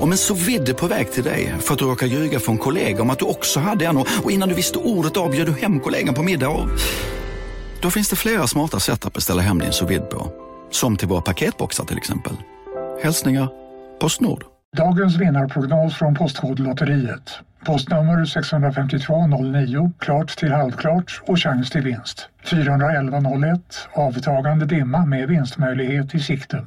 Om en så vidde på väg till dig för att du råkar ljuga från kollega om att du också hade en och innan du visste ordet av bjöd du hem kollegan på middag och... Då finns det flera smarta sätt att beställa hem din sous vide på. Som till våra paketboxar till exempel. Hälsningar Postnord. Dagens vinnarprognos från Postkodlotteriet. Postnummer 65209, klart till halvklart och chans till vinst. 41101, avtagande dimma med vinstmöjlighet i sikte.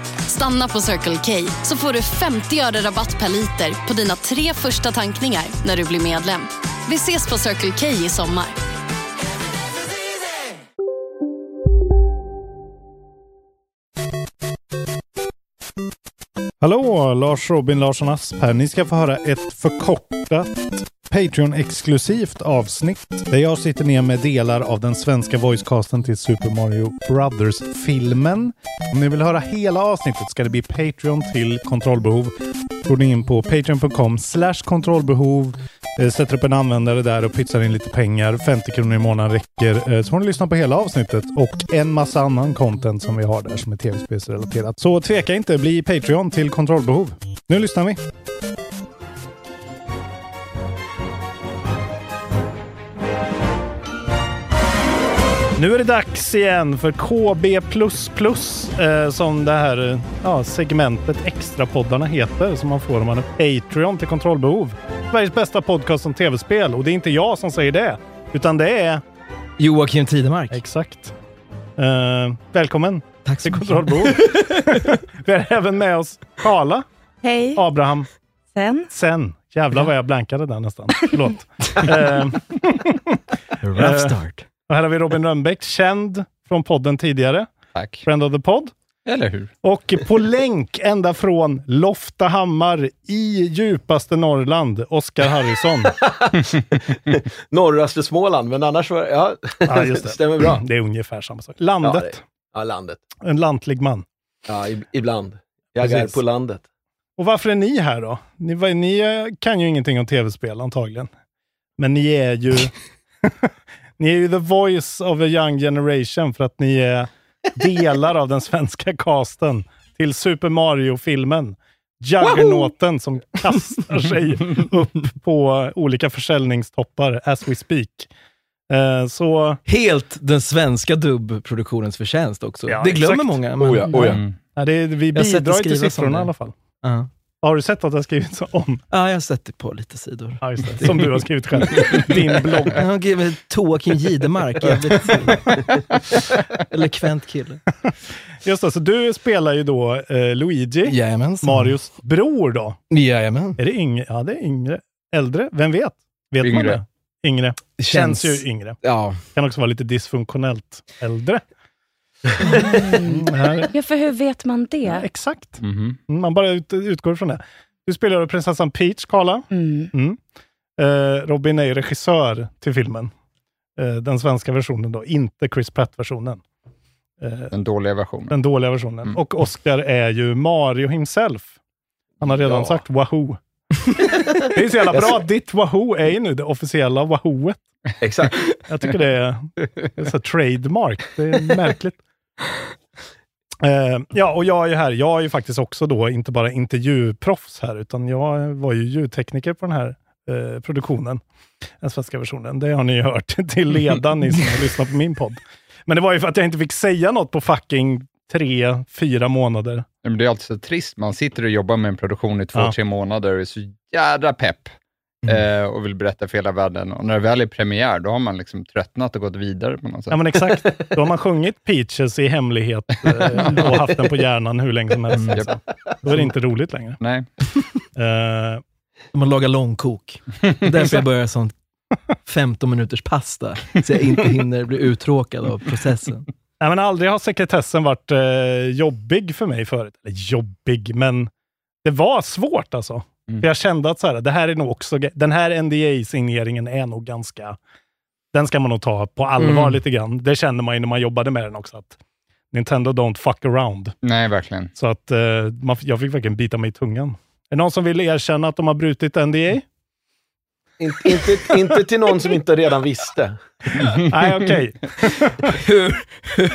Stanna på Circle K så får du 50 öre rabatt per liter på dina tre första tankningar när du blir medlem. Vi ses på Circle K i sommar. Hallå, Lars Robin Larsson Asp här. Ni ska få höra ett förkortat Patreon-exklusivt avsnitt där jag sitter ner med delar av den svenska voicecasten till Super Mario Brothers-filmen. Om ni vill höra hela avsnittet ska det bli Patreon till kontrollbehov. Går ni in på patreon.com slash kontrollbehov, Eh, sätter upp en användare där och pytsar in lite pengar. 50 kronor i månaden räcker. Eh, så får ni lyssna på hela avsnittet och en massa annan content som vi har där som är tv-spelsrelaterat. Så tveka inte, bli Patreon till kontrollbehov. Nu lyssnar vi. Nu är det dags igen för KB++, eh, som det här eh, ja, segmentet extrapoddarna heter, som man får om man är Patreon till kontrollbehov. Sveriges bästa podcast om tv-spel och det är inte jag som säger det, utan det är... Joakim Tidemark. Exakt. Eh, välkommen Tack så till kontrollbehov. Vi har även med oss Karla Hej. Abraham Sen. Sen. Jävlar vad jag blankade där nästan. Förlåt. eh, Rough start. Och här har vi Robin Rönnbäck, känd från podden tidigare. Tack. Friend of the Pod. Eller hur? Och på länk ända från Loftahammar i djupaste Norrland, Oskar Harrison. Norraste Småland, men annars var ja, Ja, just det. stämmer bra. Det är ungefär samma sak. Ja, Landet. det- Ja, landet. En lantlig man. Ja, ib- ibland. Jag Precis. är på landet. Och varför är ni här då? Ni, ni kan ju ingenting om tv-spel antagligen. Men ni är ju... ni är ju the voice of a young generation för att ni är delar av den svenska casten till Super Mario-filmen. Juggernauten som kastar sig upp på olika försäljningstoppar as we speak. Eh, så Helt den svenska dubbproduktionens förtjänst också. Ja, det glömmer exakt. många. Men, Oh ja, oh ja. Mm. ja, det, vi bidrar till siffrorna i alla fall. Ja. Har du sett att det har skrivits om? ja, jag har sett det på lite sidor. Ja, just det. Som du har skrivit själv. Din blogg. Ja, gud, men Joakim Gidemark, jävligt eloquent kille. Just det, så du spelar ju då eh, Luigi, Jajamensan. Marios bror då. Jajamän. Är det yngre? Ja, det är yngre. Äldre? Vem vet? Vet man Yngre. det? Yngre. Det Känns ju yngre. Ja. Kan också vara lite dysfunktionellt äldre. Mm. Ja, för hur vet man Ja, det? exakt. Mhm. Mm, Man bara ut, utgår från det. Du spelar prinsessan Peach, Karla. Mm. Mm. Eh, Robin är ju regissör till filmen. Eh, den svenska versionen då, inte Chris Pratt-versionen. Eh, Den dåliga versionen. den dåliga versionen. Mm. Och Oscar är ju Mario himself. Han har redan Ja. sagt Wahoo. det är så jävla bra. Ditt Wahoo är ju nu det officiella Wahooet. Exakt. Jag tycker det är, det är så trademark. Det är märkligt. Eh, ja, och jag är ju här. Jag är ju faktiskt också då inte bara intervjuproffs här, utan jag var ju ljudtekniker på den här eh, produktionen. Den svenska versionen. Det har ni ju hört till ledan, ni som har lyssnat på min podd. Men det var ju för att jag inte fick säga något på fucking tre, fyra månader. Men det är alltid så trist. Man sitter och jobbar med en produktion i två, Ja. tre månader och är så jädra pepp eh, och vill berätta för hela världen. Och när det väl är premiär, då har man liksom tröttnat och gått vidare på något sätt. Ja men exakt. Då har man sjungit Peaches i hemlighet eh, och haft den på hjärnan hur länge som helst. Japp. Då är det inte roligt längre. Nej. Eh, Man lagar långkok. Det är därför jag börjar sånt 15 minuters pasta, så jag inte hinner bli uttråkad av processen. Nej, men aldrig har sekretessen varit eh, jobbig för mig förut. Eller jobbig, men det var svårt alltså. Mm. För jag kände att så här, det här är nog också, den här NDA-signeringen är nog ganska, den ska man nog ta på allvar Mm. lite grann. Det kände man ju när man jobbade med den också, att Nintendo don't fuck around. Nej, verkligen. Så att eh, man, jag fick verkligen bita mig i tungan. Är det någon som vill erkänna att de har brutit NDA? In, inte, inte till någon som inte redan visste. Nej, okej. hur,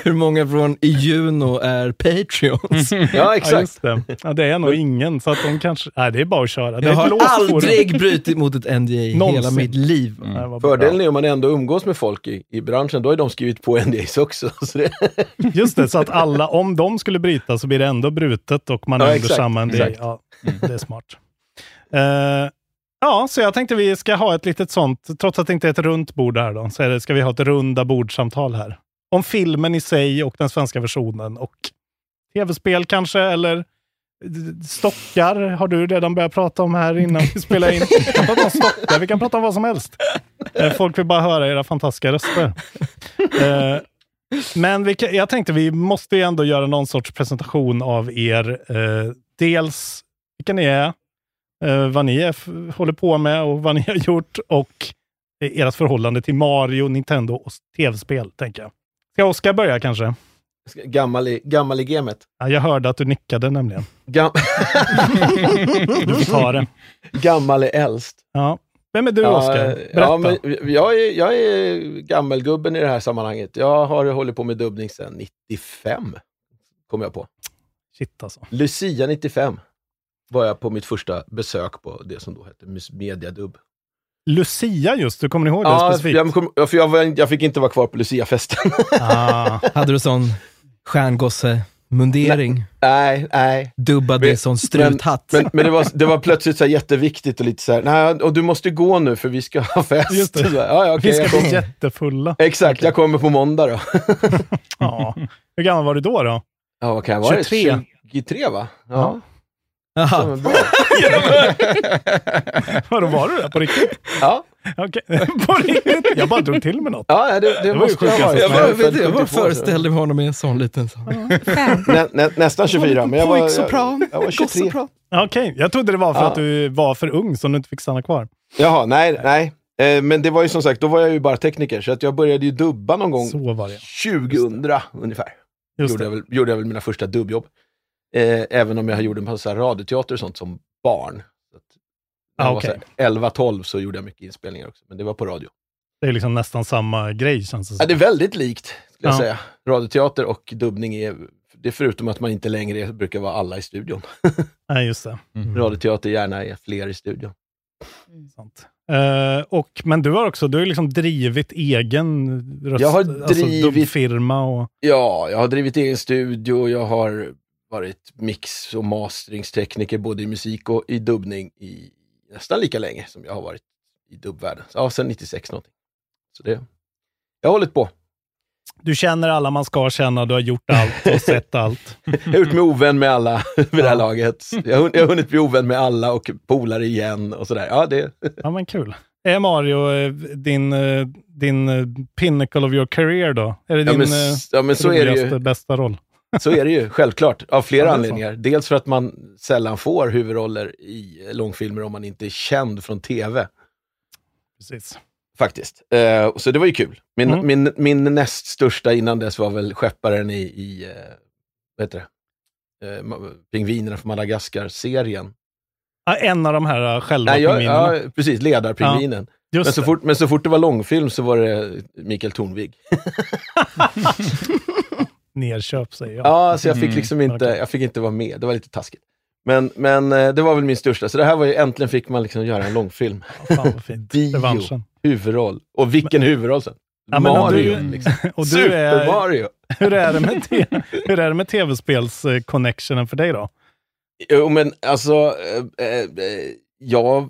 hur många från Juno är Patreons? Ja, Ja, exakt. just det. Ja, det är nog ingen, så att de kanske... Nej, det är bara att köra. Det Jag har aldrig brutit mot ett NDA i hela mitt liv. Bra. Fördelen är om man ändå umgås med folk i, i branschen, då har de skrivit på NDAs också. Så det, Just det, så att alla, om de skulle bryta så blir det ändå brutet och man Ja, är under samma NDA. Ja, det är smart. Eh, ja, så jag tänkte vi ska ha ett litet sånt, trots att det inte är ett runt bord här då, så det, ska vi ha ett runda bordsamtal här. Om filmen i sig och den svenska versionen och tv-spel kanske, eller stockar har du redan börjat prata om här innan vi spelar in. Vi kan prata om stockar, vi kan prata om vad som helst. Eh, Folk vill bara höra era fantastiska röster. Eh, men vi, jag tänkte vi måste ju ändå göra någon sorts presentation av er. Eh, dels vilka ni är, eh, vad ni är, håller på med och vad ni har gjort och eh, ert förhållande till Mario, Nintendo och tv-spel, tänker jag. Ska Oskar börja kanske? gammal, i, gammal i gamet. Ja, jag hörde att du nickade nämligen. Gam, Du får ta det. gammal är äldst. Ja. Vem är du Ja, Oskar? Berätta. Ja, men jag, är, jag är gammelgubben i det här sammanhanget. Jag har hållit på med dubbning sedan 95, kom jag på. Shit alltså. Lucia 95 var jag på mitt första besök på det som då hette Mediadubb. Lucia just, du kommer ihåg det Ja, specifikt? jag, kom, ja, för jag, var, jag fick inte vara kvar på Lucia-festen. Ah, Hade du sån stjärngosse-mundering? nej, nej. Dubbade Men- sån struthatt? Men, men det, var, det var plötsligt så här jätteviktigt och lite så här, nej, och du måste gå nu för vi ska ha fest. Just det. Så här, ja, ja, okej, vi ska bli jättefulla. Exakt, jag kommer på måndag då. Ja. Hur gammal var du då? då? Ja, vad kan jag vara? 23. 23 va? Ja. Ja. Ja, Jaha. Vadå, var du det på riktigt? Ja, Okej, på riktigt? Jag bara drog till med något. ja det, det, var ju jag sjukaste. Jag, som bara, jag vet, du, jag bara 72, så. föreställde mig honom i en sån liten... Så. Nä, nä, nästan 24, men jag var, jag, jag var 23. Gossopran. Okej, jag trodde det var för Ja. att du var för ung som du inte fick stanna kvar. Jaha, nej, nej. Eh, men det var ju som sagt, då var jag ju bara tekniker, så att jag började ju dubba någon gång Så var det. 2000 ungefär. Just gjorde, det. jag väl, gjorde jag väl mina första dubbjobb. Eh, även om jag gjorde en massa radioteater och sånt som barn. Så Ah, jag var okej. så här 11-12 så gjorde jag mycket inspelningar också, men det var på radio. Det är liksom nästan samma grej känns det Ja, som. det är väldigt likt, skulle jag Ja. säga. Radioteater och dubbning är, det är förutom att man inte längre brukar vara alla i studion. Nej, just det. Radioteater gärna är fler i studion. Sant. Eh, och, men du har också du har liksom drivit egen röst, Jag har alltså drivit- dubbfirma och... Ja, jag har drivit egen studio, jag har varit mix och masteringstekniker både i musik och i dubbning i nästan lika länge som jag har varit i dubbvärlden. Ja, sedan 96 någonting. Så det, jag har hållit på. Du känner alla man ska känna, du har gjort allt och sett allt. Jag har gjort mig ovän med alla vid det här laget. Jag har, jag har hunnit bli ovän med alla och polare igen och sådär. Ja, det, Ja, men kul. Är Mario eh, din, eh, din eh, pinnacle of your career då? Är det ja, din men, ja, men så är det ju. bästa roll? Så är det ju, självklart. Av flera Ja, är så. anledningar. Dels för att man sällan får huvudroller i långfilmer om man inte är känd från tv. Precis. Faktiskt. Eh, så det var ju kul. Min, Mm. min, min näst största innan dess var väl Skepparen i, i eh, vad heter det? Ma- Pingvinerna från Madagaskar-serien. Ja, en av de här uh, själva Nej, jag, ja, precis, ledarpingvinen. Just men, så fort, men så fort det var långfilm så var det Mikael Tornvig. Nerköp säger jag. Ja, så jag fick Mm, liksom inte, jag fick inte vara med. Det var lite taskigt. Men, men eh, det var väl min största. Så det här var ju, äntligen fick man liksom göra en långfilm. Fan vad fint. Bio. Revanschen. Huvudroll. Och vilken huvudroll sen. Ja, men Mario. du- liksom. Och du Super är, Mario. hur är det med, te, hur är det med tv-spels-connectionen för dig då? Jo, men alltså, eh, eh, eh, jag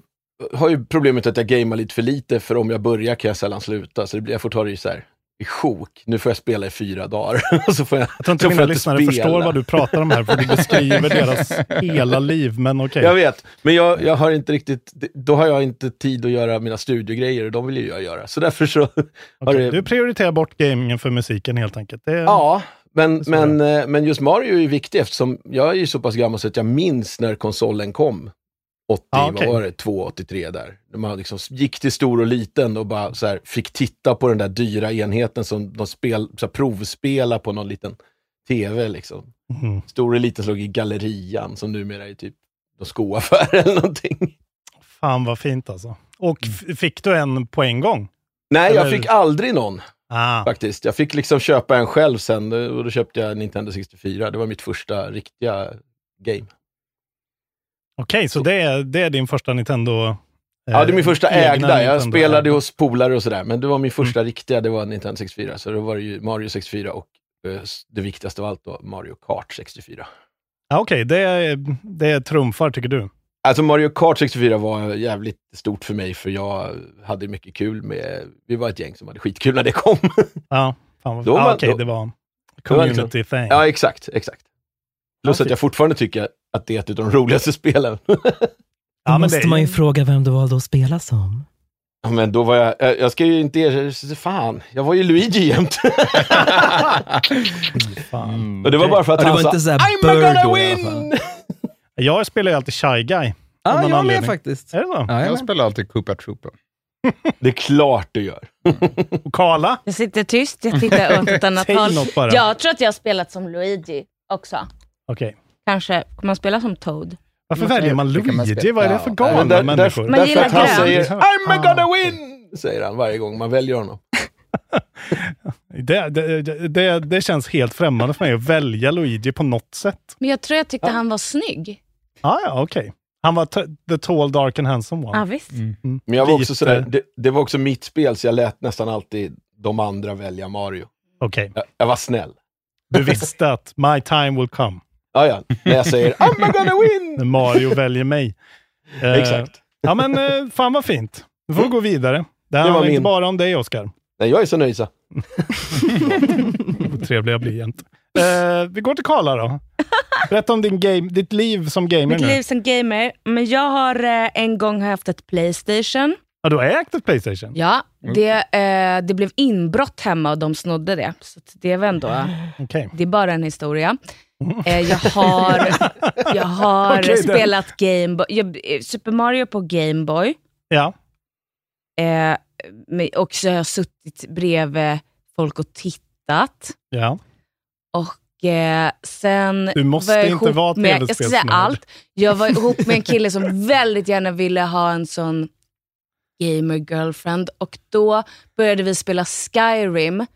har ju problemet att jag gamear lite för lite, för om jag börjar kan jag sällan sluta. Så det blir, jag får ta det i så här, i sjok. Nu får jag spela i fyra dagar. så får jag, Jag tror inte mina lyssnare spela. förstår vad du pratar om här, för du beskriver deras hela liv, men okej. Jag vet, men jag, jag har inte riktigt, då har jag inte tid att göra mina studiegrejer och de vill ju jag göra. Så därför så Okej, det... Du prioriterar bort gamingen för musiken helt enkelt. Det Ja, men, men, eh, men just Mario är ju viktig eftersom jag är ju så pass gammal så att jag minns när konsolen kom. 80, Ja, okej. vad var det, 283 där. Man liksom gick till stor och liten och bara så här, fick titta på den där dyra enheten som de spel, så här, provspelar på någon liten tv. Liksom. Mhm. Stor och liten slog i gallerian som numera är typ någon skoaffär eller någonting. Fan vad fint alltså. Och f- fick du en på en gång? Nej, jag Eller- fick aldrig någon Ah, faktiskt. Jag fick liksom köpa en själv sen och då köpte jag Nintendo 64. Det var mitt första riktiga game. Okej, så det är, det är din första Nintendo? eh, Ja, det är min första egna ägda. Jag Nintendo spelade hos polare och sådär, men det var min första riktiga, det var Nintendo 64. Så då var det ju Mario 64 och eh, det viktigaste av allt då, Mario Kart 64. Ja, Okej, det, är- det trumfar tycker du? Alltså Mario Kart 64 var jävligt stort för mig, för jag hade mycket kul med, vi var ett gäng som hade skitkul när det kom. Ja, fan vad, ah, okej, då- det var var community liksom- thing. ja, exakt, exakt. Plus att jag fortfarande tycker att det är ett av de roligaste spelen. Då Ja, men måste det- man ju fråga vem du valde att spela som. Ja, men då var jag, jag, jag ska ju inte erkänna, fan, jag var ju Luigi jämt. Fan. och det var bara för att Ja, han sa, inte så här I'm gonna win! Jag spelar ju alltid Shy Guy. Ja, någon jag med anledning. faktiskt. Är det så? Ja, Jag spelar alltid Koopa Troopa. Det är klart du gör. Och Karla? Jag sitter tyst, jag tittar åt ett annat håll. Jag tror att jag har spelat som Luigi också. Okej. Kanske, kommer man spela som Toad? Varför väljer man kan Luigi? Vad är det för Ja, galna Men där- människor? Man gillar att han grönt. säger I'm Ah. gonna win! Säger han varje gång man väljer honom. Det, det, det, det känns helt främmande för mig att välja Luigi på något sätt. Men jag tror jag tyckte han var snygg. Ah, ja, okej. Han var the tall, dark and handsome one. Ja, visst. Mm. Men jag var också sådär, det, det var också mitt spel så jag lät nästan alltid de andra välja Mario. Okej. Jag, jag var snäll. Du visste att my time will come. Ja, ja. När jag säger I'm gonna win! När Mario väljer mig. Eh, Exakt. Ja, men eh, fan vad fint. Nu får vi gå vidare. Det här Det var handlar inte min. bara om dig, Oskar. Nej, jag är så nöjd så. Vad trevlig jag blir jämt. Eh, vi går till Karla då. Berätta om din game, ditt liv som gamer Mitt nu. liv som gamer. Men jag har eh, en gång haft ett Playstation. Ja, du har ägt ett Playstation? Ja, det, eh, det blev inbrott hemma och de snodde det. Så att det var ändå, Okej. det är bara en historia. Eh, jag har, jag har den- spelat Gameboy, jag, eh, Super Mario på Gameboy. Ja. Eh, men också har jag suttit bredvid folk och tittat. ja. Och eh, sen Du måste var jag inte vara med, Jag ska säga allt. Jag var ihop med en kille som väldigt gärna ville ha en sån gamer girlfriend och då började vi spela Skyrim.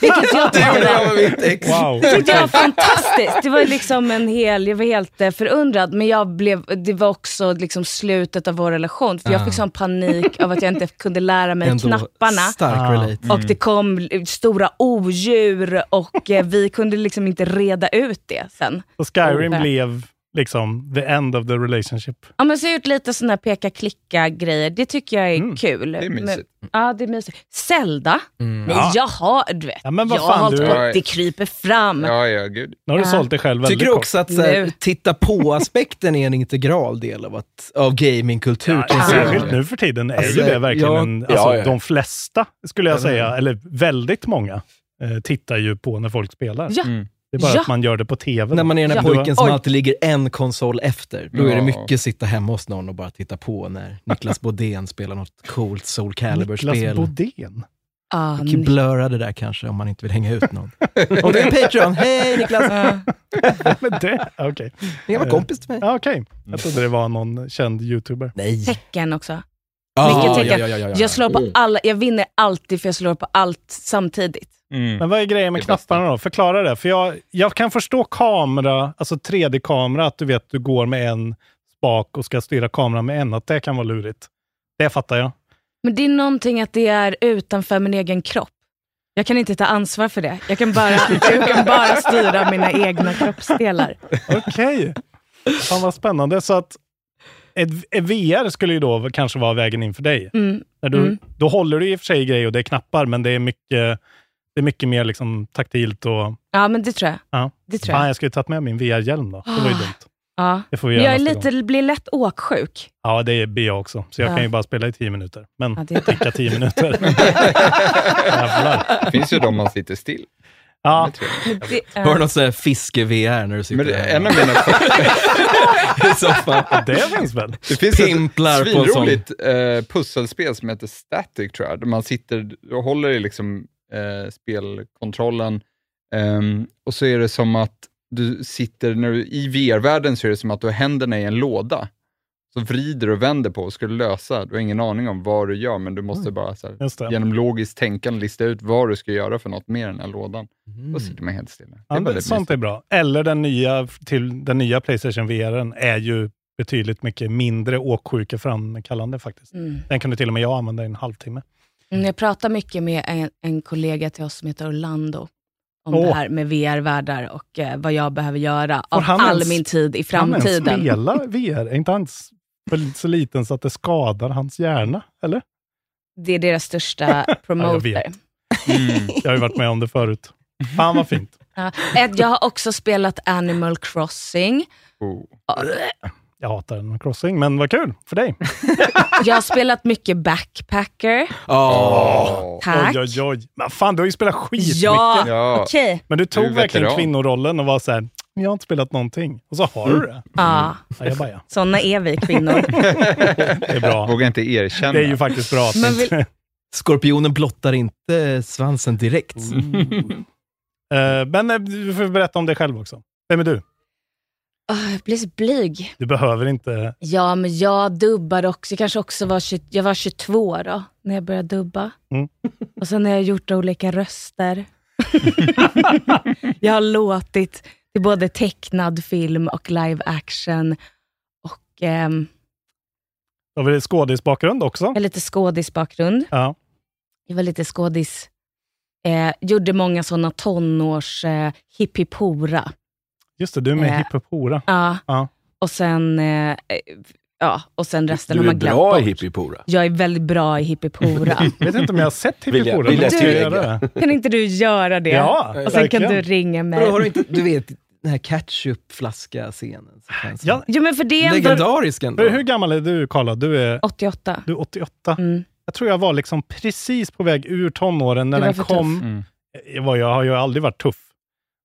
Vilket jag tyckte Wow. tyckte jag var fantastiskt. Det var liksom en hel, jag var helt eh, förundrad, men jag blev, det var också liksom slutet av vår relation. För jag Ah. fick sån panik av att jag inte kunde lära mig Ändå knapparna. stark Ah. relate. Och det kom stora odjur och eh, vi kunde liksom inte reda ut det sen. Så Skyrim Oh. blev liksom the end of the relationship. Ja, men jag gjort lite här peka-klicka-grejer. Det tycker jag är Mm. kul. Det är mysigt. Men, ja, det är mysigt. Zelda? Mm. Nej, Ja. jag har, du vet, Ja, men vad jag fan, har du- hållit på, det kryper fram. Ja, ja, gud. Nu har du Ja. sålt dig själv Tycker du kort. också att så här, titta på-aspekten är en integral del av, att, av gamingkultur? Ja, särskilt nu för tiden är Alltså, ju det verkligen, ja. en, alltså, Ja, ja. de flesta skulle jag säga, eller väldigt många, eh, tittar ju på när folk spelar. Ja. Mm. Det är bara Ja. att man gör det på tv. När man är den här Ja. pojken som Oj. alltid ligger en konsol efter, då är det mycket sitta hemma hos någon och bara titta på när Niklas Bodén spelar något coolt Soul Niklas Calibur-spel. Bodén. Ah, Kan blöra det där kanske om man inte vill hänga ut någon. Om du är en Patreon, hej Niklas! Men det, okej. Ni var kompis till mig. Ja, okej. Jag trodde det var någon känd youtuber. Nej. tecken också. Ah, Mycket ja, tecken. ja, ja, ja, ja. Jag slår på alla, jag vinner alltid för jag slår på allt samtidigt. Mm. Men vad är grejen med bästa. knapparna då? Förklara det. För jag, jag kan förstå kamera, alltså 3D-kamera, att du vet du går med en spak och ska styra kameran med en, att det kan vara lurigt. Det fattar jag. Men det är någonting att det är utanför min egen kropp. Jag kan inte ta ansvar för det. Jag kan bara, jag kan bara styra mina egna kroppsdelar. Okej. Fan vad spännande. Så att ett, ett VR skulle ju då kanske vara vägen in för dig. Mm. När du, Mm. Då håller du i och för sig grejer och det är knappar, men det är mycket, det är mycket mer liksom taktilt och... Ja, men det tror jag. Ja. Det tror Fan, jag. jag skulle ju tagit med min VR-hjälm då. Det var ju Ah. dumt. Ja. Det får vi göra jag är nästa gång. lite, blir lätt åksjuk. Ja, det blir jag också. Så jag Ja. kan ju bara spela i tio minuter. Men Ja, det är tio minuter? Jävlar. Det finns ju de man sitter still. Ja. Det är Har du något sånt här fiske-VR när du sitter Men det, en av mina... i soffan? Det finns väl? Det finns Pimplar ett svinroligt eh, pusselspel som heter Static, tror jag, där man sitter och håller i liksom, eh, spelkontrollen ehm, och så är det som att du sitter, när du, i VR-världen så är det som att du har händerna i en låda. Vrider och vänder på och ska lösa, du har ingen aning om vad du gör, men du måste bara så här, genom logiskt tänkande lista ut vad du ska göra för något med den här lådan. Mm. Då sitter man helt stilla. Det är sånt mysigt. är bra. Eller den nya, till den nya Playstation VR är ju betydligt mycket mindre åksjukeframkallande faktiskt. mm. Den kan du till och med jag använda i en halvtimme. Mm, Jag pratar mycket med en, en kollega till oss som heter Orlando om Åh. det här med VR-världar och eh, vad jag behöver göra Får av all ens- min tid i Kan han framtiden. spela VR? Är inte han för- så liten så att det skadar hans hjärna? Eller? Det är deras största promoter. vet. Mm. Jag har ju varit med om det förut. Fan vad fint. Ja. Jag har också spelat Animal Crossing. Oh. Jag hatar en crossing, men vad kul för dig. Jag har spelat mycket Backpacker. Åh. Tack. Oj, oj, oj. Men fan, du har ju spelat skitmycket. Ja, Ja. okej. Men du tog Du verkligen kvinnorollen och var så här, jag har inte spelat någonting. Och så har du det. Ja, Ajabaja. sådana är vi kvinnor. Det är bra. Vågar inte erkänna. Det är ju faktiskt bra Men vill- Skorpionen blottar inte svansen direkt. Eh, Men eh, du får berätta om dig själv också. Vem är du? Åh, jag blir så blyg. Du behöver inte... Ja, men jag dubbade också. Jag kanske också var, 20, jag var 22 då, när jag började dubba. Mm. Och sen har jag gjort olika röster. jag har låtit både tecknad film och live action. Och ehm, Har vi skådisbakgrund också? jag har lite skådisbakgrund. Ja. Jag var lite skådis. Eh, gjorde många sådana tonårs eh, hippie-pora. Just det, du är med i Eh. Hipp Hora. Ja. Ja. Och sen, eh, ja, och sen resten Du har är man glömt bra i bort. hippie-pora. Jag är väldigt bra i hippie-pora. Jag vet inte om jag har sett Hipp Vill jag- vill jag det? Kan inte du göra det? Ja, och sen kan verkligen. du ringa mig. har du inte, du vet, den här ketchupflaska-scenen. Ja. Jo, men för det är ändå Legendarisk ändå. Hur, gammal är du, Karla? Du är, 88. du är 88. Mm. Jag tror jag var liksom precis på väg ur tonåren när den kom. Mm. Jag, var, jag har ju aldrig varit tuff.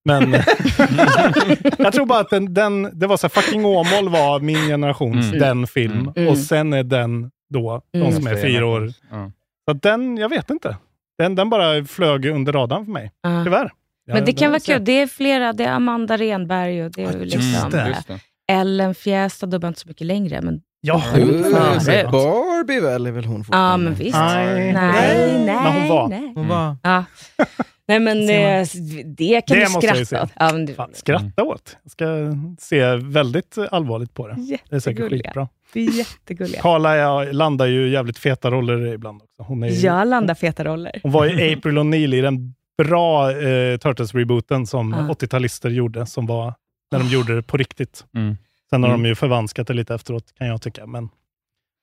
Men jag tror bara att den, den, det var så här, fucking Åmål var min generations Mm. den film. Mm. Och sen är den då, de Mm. som är fyra år. Ja. Så den, jag vet inte. Den, den bara flög under radarn för mig, Ja. tyvärr. Men det kan vara kul. Det är flera. Det är Amanda Renberg och det är Ja, just liksom, det. eh, Just det. Ellen Fjästad dubbar inte så mycket längre. Men, Ja, Hon. Barbie väl är väl hon ja, fortfarande? men visst. Nej. Nej, nej, Men hon var. nej. Hon var... Ja. Nej, men eh, det kan Det du skratta åt. Ja, det, Fan, skratta åt. Jag ska se väldigt allvarligt på det. Det är säkert skitbra. Det är jättegulliga. Karla jag landar ju jävligt feta roller ibland också. Hon, är ju, Jag landar feta roller. hon var ju April O'Neil i den bra eh, Turtles-rebooten som Ja. 80-talister gjorde, som var när de gjorde det på riktigt. Mm. Sen har Mm. de ju förvanskat det lite efteråt, kan jag tycka. Men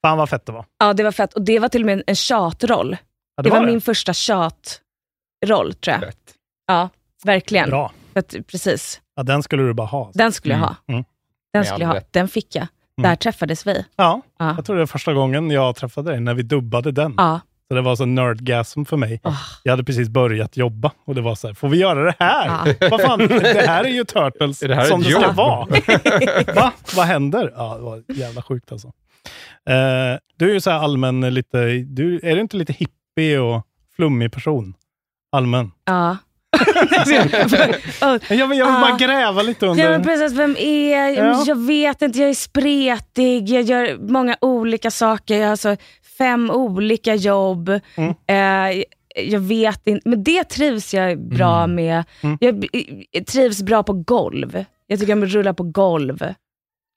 fan vad fett det var. Ja, det var fett. Och det var till och med en tjatroll. Ja, Det, var, min första tjatroll, tror jag. Fett. Ja, verkligen. Bra. Att, precis. Ja, den skulle du bara ha. Den skulle jag Mm. ha. Mm. Den Med skulle jag ha. Den fick jag. Mm. Där träffades vi. Ja, Ja. jag tror det var första gången jag träffade dig, när vi dubbade den. Ja. Så det var så nerdgasm för mig. Åh. Jag hade precis börjat jobba och det var så här, får vi göra det här? Ja. Vad fan, det här är ju Turtles Är det här som det ska jobb? vara. Va? Vad händer? Ja, det var jävla sjukt alltså. Eh, du är ju så här allmän, lite, du, är du inte lite hippie och flummig person? Allmän. Ja. Jag, jag vill Ah. bara gräva lite Ja, men under... precis, vem är jag? Ja. Jag vet inte, jag är spretig, jag gör många olika saker. Jag har alltså fem olika jobb. Mm. Eh, jag vet inte, men det trivs jag bra med. Mm. Jag, jag trivs bra på golv. Jag tycker om att rulla på golv.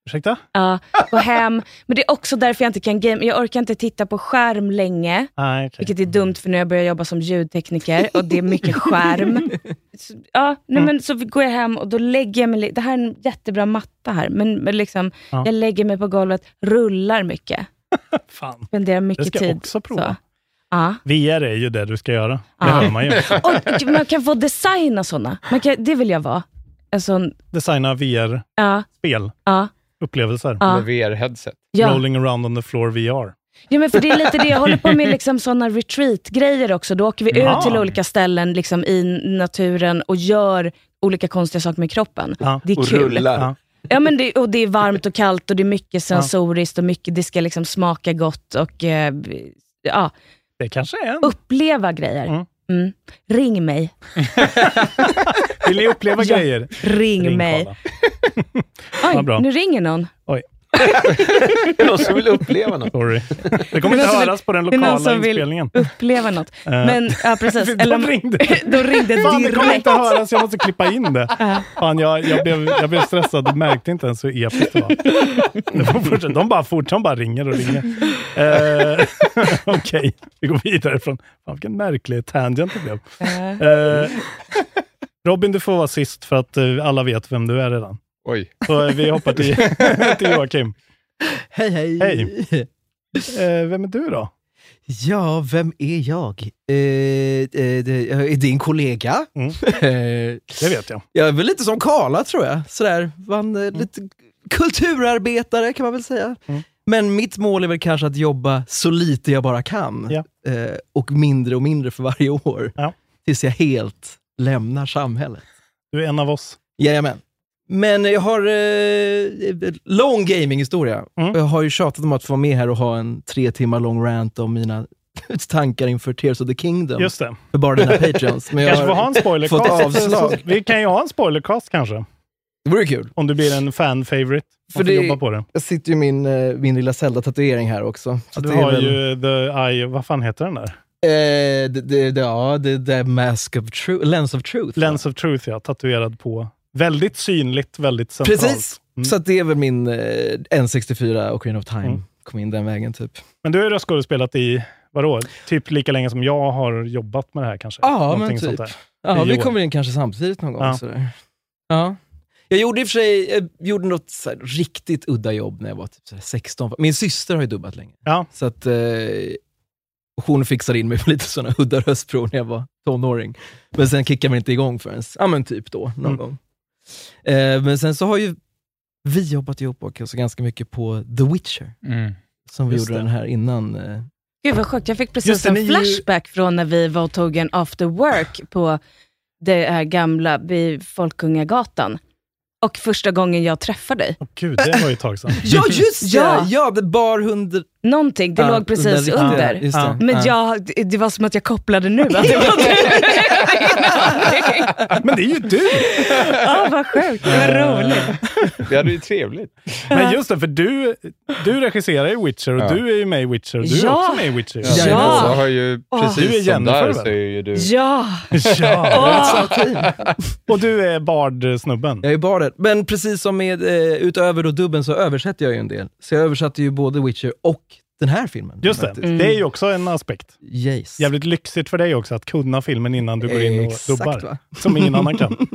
Ursäkta? Ja, gå hem. Men det är också därför jag inte kan game. Jag orkar inte titta på skärm länge. Nej, okej. Vilket är dumt för när jag börjar jobba som ljudtekniker och det är mycket skärm. Så, ja, nej, Mm. men så går jag hem och då lägger jag mig, det här är en jättebra matta här, men, men liksom, Ja. jag lägger mig på golvet, rullar mycket, Fan. spenderar Det mycket ska tid. jag också prova. Så. Ja. VR är ju det du ska göra. Det Ja. hör man ju. Och man kan få designa sådana, man kan, det vill jag vara. En sån, Designa VR-spel, ja, upplevelser. VR-headset. ja. Rolling around on the floor VR. Ja, men för det är lite det, jag håller på med liksom sådana retreat-grejer också. Då åker vi Ja. ut till olika ställen liksom i naturen och gör olika konstiga saker med kroppen. Ja. Det är Och kul. rullar. Ja. Men det, och det är varmt och kallt och det är mycket sensoriskt och mycket, det ska liksom smaka gott och eh, ja, Det kanske är en. uppleva grejer. Mm. Mm. Ring mig. Vill ni uppleva Ja. grejer? Ring, mig. Oj, Vad bra. nu ringer någon. Jag som vill uppleva något. Sorry. Det kommer Det är inte någon höras på den det är någon lokala som vill- inspelningen. Uppleva något. Eh, Men, ja precis. De Eller, ringde. de ringde Fan, det kommer direkt. inte höras. Jag måste klippa in det. Fan, jag, jag, blev, jag blev stressad och märkte inte ens hur episkt det var. Det får fortsätta. De bara fortsätter, de bara ringer och ringer. Eh, Okej, vi går vidare från... Fan, vilken märklig tangent det blev. Eh, Robin, du får vara sist för att eh, alla vet vem du är redan. Oj. Så eh, vi hoppar till, till Joakim. Hej, hej. Hej. Eh, vem är du då? Ja, vem är jag? Eh, eh, det, jag är din kollega. Mm. Eh, Det vet jag. jag är väl lite som Karla tror jag. Sådär, man, eh, lite kulturarbetare kan man väl säga. Mm. Men mitt mål är väl kanske att jobba så lite jag bara kan. Ja. Eh, och mindre och mindre för varje år. Ja. Tills jag helt lämnar samhället. Du är en av oss. Jajamän. Men jag har eh, lång gaminghistoria. Mm. Jag har ju tjatat om att få vara med här och ha en tre timmar lång rant om mina tankar inför Tears of the Kingdom. Just det. För bara dina patreons. Men jag Kanske får ha en spoilercast. fått avslag. Vi kan ju ha en spoilercast kanske. Det vore kul. Om du blir en fan-favorite. För För det- jobba på det. Jag sitter ju min, eh, min lilla Zelda-tatuering här också. Så Du har väl- ju The Eye, vad fan heter den där? Eh, det, det, ja, det, är Mask of Truth, Lens of Truth. va? Lens of Truth, ja. Tatuerad på. Väldigt synligt, väldigt centralt. Precis! Mm. Så att det är väl min eh, N64 och Queen of Time. Mm. Kom in den vägen typ. Men du har ju röstskådespelat i, vadå, typ lika länge som jag har jobbat med det här kanske? Ja, men typ. Ja, vi år. kommer in kanske samtidigt någon gång. Ja. Sådär. Ja. Jag gjorde i och för sig gjorde något här, riktigt udda jobb när jag var typ så här 16. Min syster har ju dubbat länge. Ja. Så att eh, hon fixade in mig på lite sådana udda röstprov när jag var tonåring. Men sen kickade man inte igång förrän, ja men typ då, någon Mm. gång. Eh, men sen så har ju vi jobbat ihop och också ganska mycket på The Witcher. Mm. Som vi Just gjorde det. den här innan. Eh, Gud vad sjukt, jag fick precis Just det, en är ju- flashback från när vi var och tog en after work på det här gamla, vid Folkungagatan. Och första gången jag träffade dig. Åh gud, det var ju ett tag sedan. ja just Ja. ja! Ja, det bar under... Någonting, det Ja, låg precis under. Just Ja. det. Men Ja. jag, det var som att jag kopplade nu. Att det var du. Men det är ju du! Ja, vad sjukt, det var roligt. Det hade ju trevligt. Men just det, för du, du regisserar ju Witcher och Ja. du är ju med i Witcher och du är Ja. också med i Witcher. Ja. Ja. Så har ju, Åh. Du är precis som Jennifer, där väl? så är ju du... Ja, Ja. Och du är Bard-snubben. Jag är bardet. Men precis som med, eh, utöver då dubben så översätter jag ju en del. Så jag översatte ju både Witcher och den här filmen. Just det. Mm. det är ju också en aspekt. Yes. Jävligt lyxigt för dig också att kunna filmen innan du går in och Exakt, dubbar. va? Som ingen annan kan.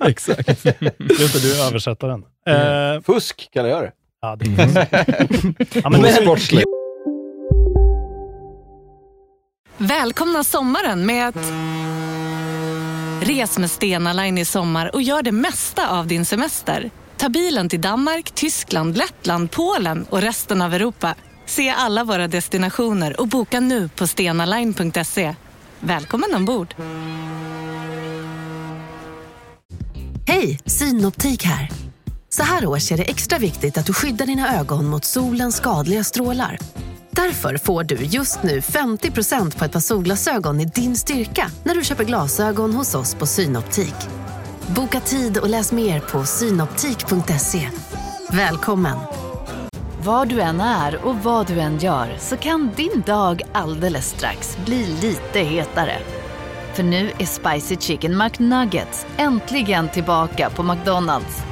Exakt. Just det, du är översättaren. Eh, Fusk kallar jag det. ja, det är ja, men, Men- Sportsligt. Välkomna sommaren med att... Res med Stena Line i sommar och gör det mesta av din semester. Ta bilen till Danmark, Tyskland, Lettland, Polen och resten av Europa. Se alla våra destinationer och boka nu på stenaline.se. Välkommen ombord! Hej, Synoptik här. Så här års är det extra viktigt att du skyddar dina ögon mot solens skadliga strålar. Därför får du just nu 50% på ett par solglasögon i din styrka när du köper glasögon hos oss på Synoptik. Boka tid och läs mer på synoptik.se. Välkommen! Var du än är och vad du än gör så kan din dag alldeles strax bli lite hetare. För nu är Spicy Chicken McNuggets äntligen tillbaka på McDonalds.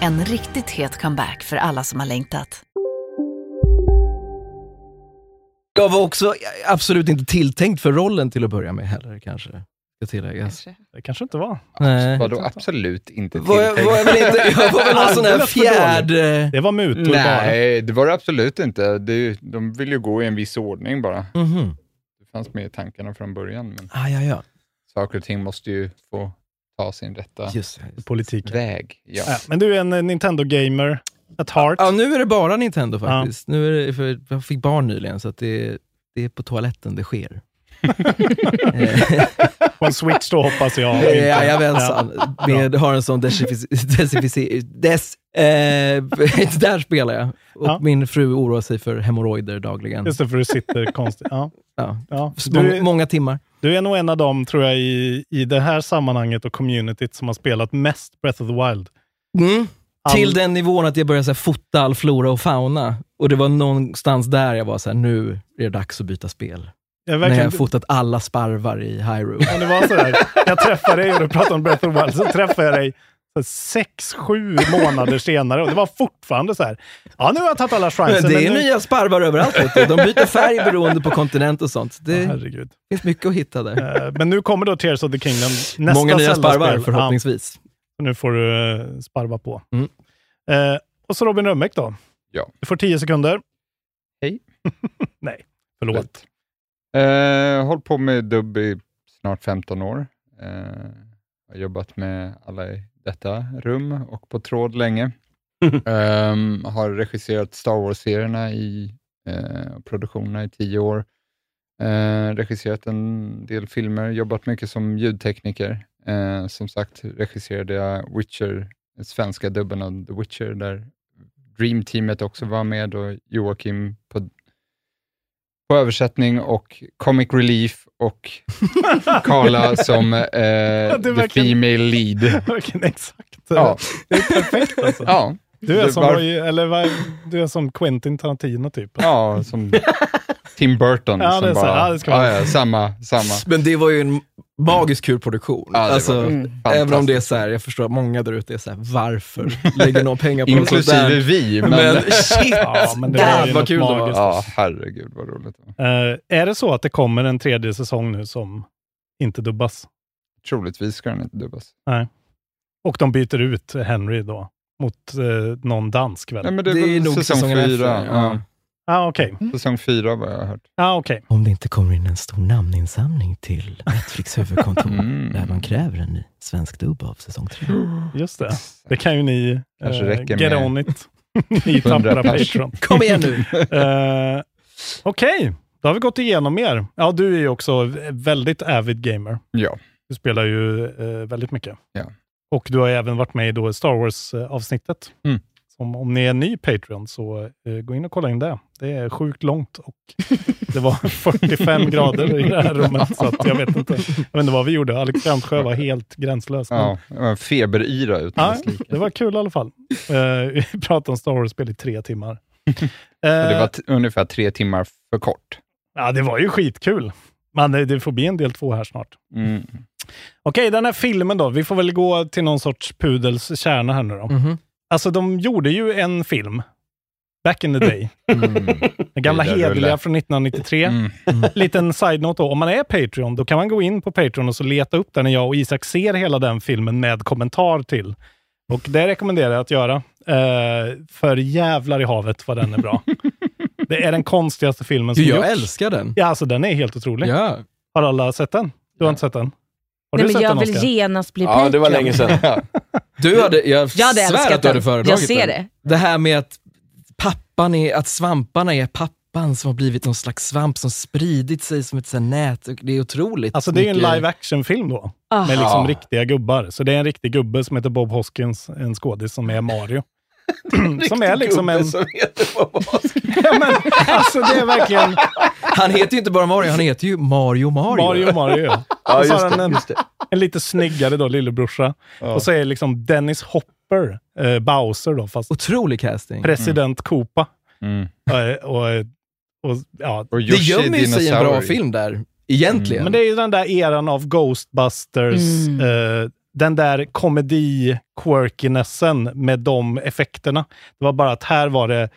En riktigt het comeback för alla som har längtat. Jag var också absolut inte tilltänkt för rollen till att börja med heller kanske. Ska tilläggas. det kanske inte var. Nej. Vadå absolut inte Var jag, var jag, väl inte, jag var väl någon sån här dålig. fjärde... Det var mutor bara. Nej, det var det absolut inte. Det, de vill ju gå i en viss ordning bara. Mhm. Det fanns med i tankarna från början, men Ah, ja, ja. saker och ting måste ju få ta sin rätta Just det. Politik. väg. Ja. Ja, men du är en eh, Nintendo-gamer. At heart. Ja, nu är det bara Nintendo faktiskt. Nu är det, för jag fick barn nyligen, så att det, det är på toaletten det sker. På en switch då hoppas jag. Ja, Jajamensan. Ja. Med, har en sån desinficering... Des, eh, där spelar jag. Och Ja. min fru oroar sig för hemorrojder dagligen. Just det, för du sitter konstigt. Ja. Ja. Ja. Många, Du, många timmar. du är nog en av dem, tror jag, i, i det här sammanhanget och communityt som har spelat mest Breath of the Wild. Mm. All- Till den nivån att jag började så här, fota all flora och fauna. Och det var någonstans där jag var så här, nu är det dags att byta spel. Jag När verkligen, jag har fotat alla sparvar i Hyrule. Ja, det var sådär. Jag träffade dig och du pratade om Breath of the Wild, så träffade jag dig sex, sju månader senare och det var fortfarande så här. Ja, nu har jag tagit alla shrines. Men det är men nu- nya sparvar överallt. Vet du. De byter färg beroende på kontinent och sånt. Det Ja, herregud. finns mycket att hitta där. Eh, Men nu kommer då Tears of the Kingdom. Nästa Många nya sparvar förhoppningsvis. Ja, nu får du eh, sparva på. Mm. Eh, och så Robin Rönnbäck då. Ja. Du får tio sekunder. Hej. Nej, förlåt. Eh, hållit på med dubb i snart 15 år. Eh, har jobbat med alla i detta rum och på tråd länge. Ehm, har regisserat Star Wars-serierna i eh, produktionerna i tio år. Eh, regisserat en del filmer, jobbat mycket som ljudtekniker. Eh, som sagt regisserade jag Witcher, svenska dubben av The Witcher, där Dream-teamet också var med och Joakim på på översättning och comic relief och Carla som eh, the verkligen- female lead. Verkligen exakt. Ja. Det är perfekt alltså. Ja, Du är, som, var- Roy- eller vad, du är som Quentin Tarantino typ. ja som Tim Burton. Ja, det är som så. bara, Ja, det ska vara. ja, ja, samma, samma. Men det var ju en magiskt kul produktion. Ja, alltså, Mm. även om det är så här, jag förstår att många där ute är så här, varför lägger någon pengar på något sånt Inklusive där? vi. Men, Men shit, Ja, men det var vad kul det var. magiskt. ja, herregud vad roligt. Eh, är det så att det kommer en tredje säsong nu som inte dubbas? Troligtvis ska den inte dubbas. Nej. Och de byter ut Henry då mot eh, någon dansk väl? Nej, men det, Det är nog säsong säsongen fyra. Ja. Ah, okej. Säsong fyra vad jag har hört. Ah, okej. Om det inte kommer in en stor namninsamling till Netflix huvudkontor Mm. där man kräver en ny svensk dubb av säsong tre. Just det. Det kan ju ni Kanske eh, räcker get med on it. ni 100 tappra. Patreon. Kom igen nu! Eh, Okej, då har vi gått igenom er. Ja, du är ju också väldigt avid gamer. Ja. Du spelar ju eh, väldigt mycket. Ja. Och du har även varit med i då Star Wars-avsnittet. Mm. Som om ni är ny Patreon så eh, gå in och kolla in det. Det är sjukt långt och det var 45 grader i det här rummet. Så att jag vet inte, jag vet inte vad vi gjorde. Alex Brandsjö var helt gränslös. Ja, det var en feberyra utan dess like. det var kul i alla fall. Eh, vi pratade om Star Wars-spel i tre timmar. Och Det Eh, var t- ungefär tre timmar för kort. Ja, det var ju skitkul. Men det, det får bli en del två här snart. Mm. Okej, den här filmen då. Vi får väl gå till någon sorts pudels kärna här nu då. Mhm. Alltså, de gjorde ju en film. Back in the day. Mm. Den gamla hederliga från 1993. Mm. Liten side-note då. Om man är Patreon, då kan man gå in på Patreon och så leta upp den när jag och Isak ser hela den filmen med kommentar till. Och det rekommenderar jag att göra. Eh, för jävlar i havet vad den är bra. det är den konstigaste filmen som Du, jag gjorts. älskar den. Ja, alltså den är helt otrolig. Ja. Har alla sett den? Du har inte sett den? Har Nej, men jag den, vill genast bli Ja, det var Patreon. länge sedan. Du hade, jag, Jag hade svär att du hade den. föredragit Jag ser den. det. Det här med att pappan är, att svamparna är pappan som har blivit någon slags svamp som spridit sig som ett nät. Det är otroligt. Alltså det är ju en mycket- live action-film då. Ah. Med liksom Ja. riktiga gubbar. Så det är en riktig gubbe som heter Bob Hoskins, en skådis som är Mario. som är liksom en... Som heter. Ja, men, alltså det är verkligen Han heter ju inte bara Mario, han heter ju Mario Mario. Mario Mario. Ja, och så har han en, en lite snyggare då, lillebrorsa. Och så är liksom Dennis Hopper, eh, Bowser då, fast Otrolig casting. president Koopa. Mm. Eh, och, och, ja. Och Det gömmer ju sig en bra film där, egentligen. Men det är ju den där eran av Ghostbusters, Mm. eh, den där komedi-quirkinessen med de effekterna. Det var bara att här var det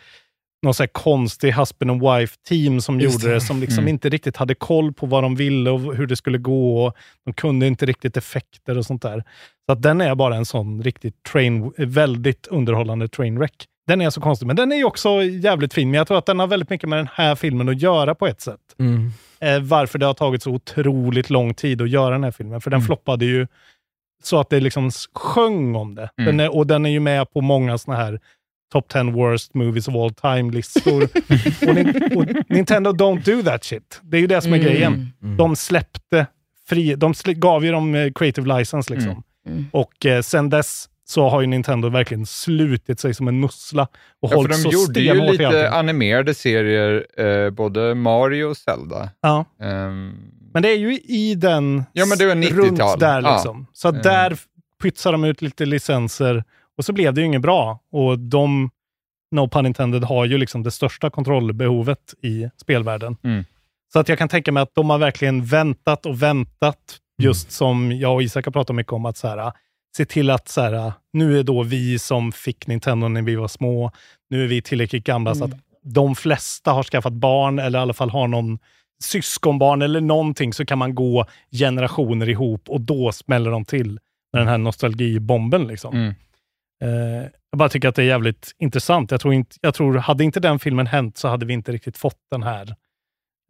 någon så konstig husband and wife team som Just gjorde det, som liksom Mm. inte riktigt hade koll på vad de ville och hur det skulle gå. Och de kunde inte riktigt effekter och sånt där. Så att den är bara en sån riktigt train, väldigt underhållande trainwreck. Den är så konstig, men den är också jävligt fin. Men jag tror att den har väldigt mycket med den här filmen att göra på ett sätt Mm. eh, varför det har tagit så otroligt lång tid att göra den här filmen. För den Mm. floppade ju så att det liksom sjöng om det. Mm. Den är, och den är ju med på många såna här top 10 worst movies of all time-listor. och, och Nintendo don't do that shit. Det är ju det som är Mm. grejen. De släppte fri, de sl- gav ju dem eh, creative license liksom. Mm. Och eh, sen dess så har ju Nintendo verkligen slutit sig som en mussla och Ja, hållit de så gjorde ju stenhårt i lite animerade serier, eh, både Mario och Zelda. Ja. Ehm, Men det är ju i den, Ja, men det var 90-tal. runt där Ja. liksom. Så att Mm. där pytsar de ut lite licenser och så blev det ju inget bra. Och de, no pun intended, har ju liksom det största kontrollbehovet i spelvärlden. Mm. Så att jag kan tänka mig att de har verkligen väntat och väntat, just som jag och Isak har pratat mycket om, att så här, se till att så här, nu är då vi som fick Nintendo när vi var små, nu är vi tillräckligt gamla så att de flesta har skaffat barn eller i alla fall har någon syskonbarn eller någonting så kan man gå generationer ihop och då smäller de till med den här nostalgibomben. Liksom. Mm. Eh, jag bara tycker att det är jävligt intressant. Jag tror, inte, jag tror, hade inte den filmen hänt så hade vi inte riktigt fått den här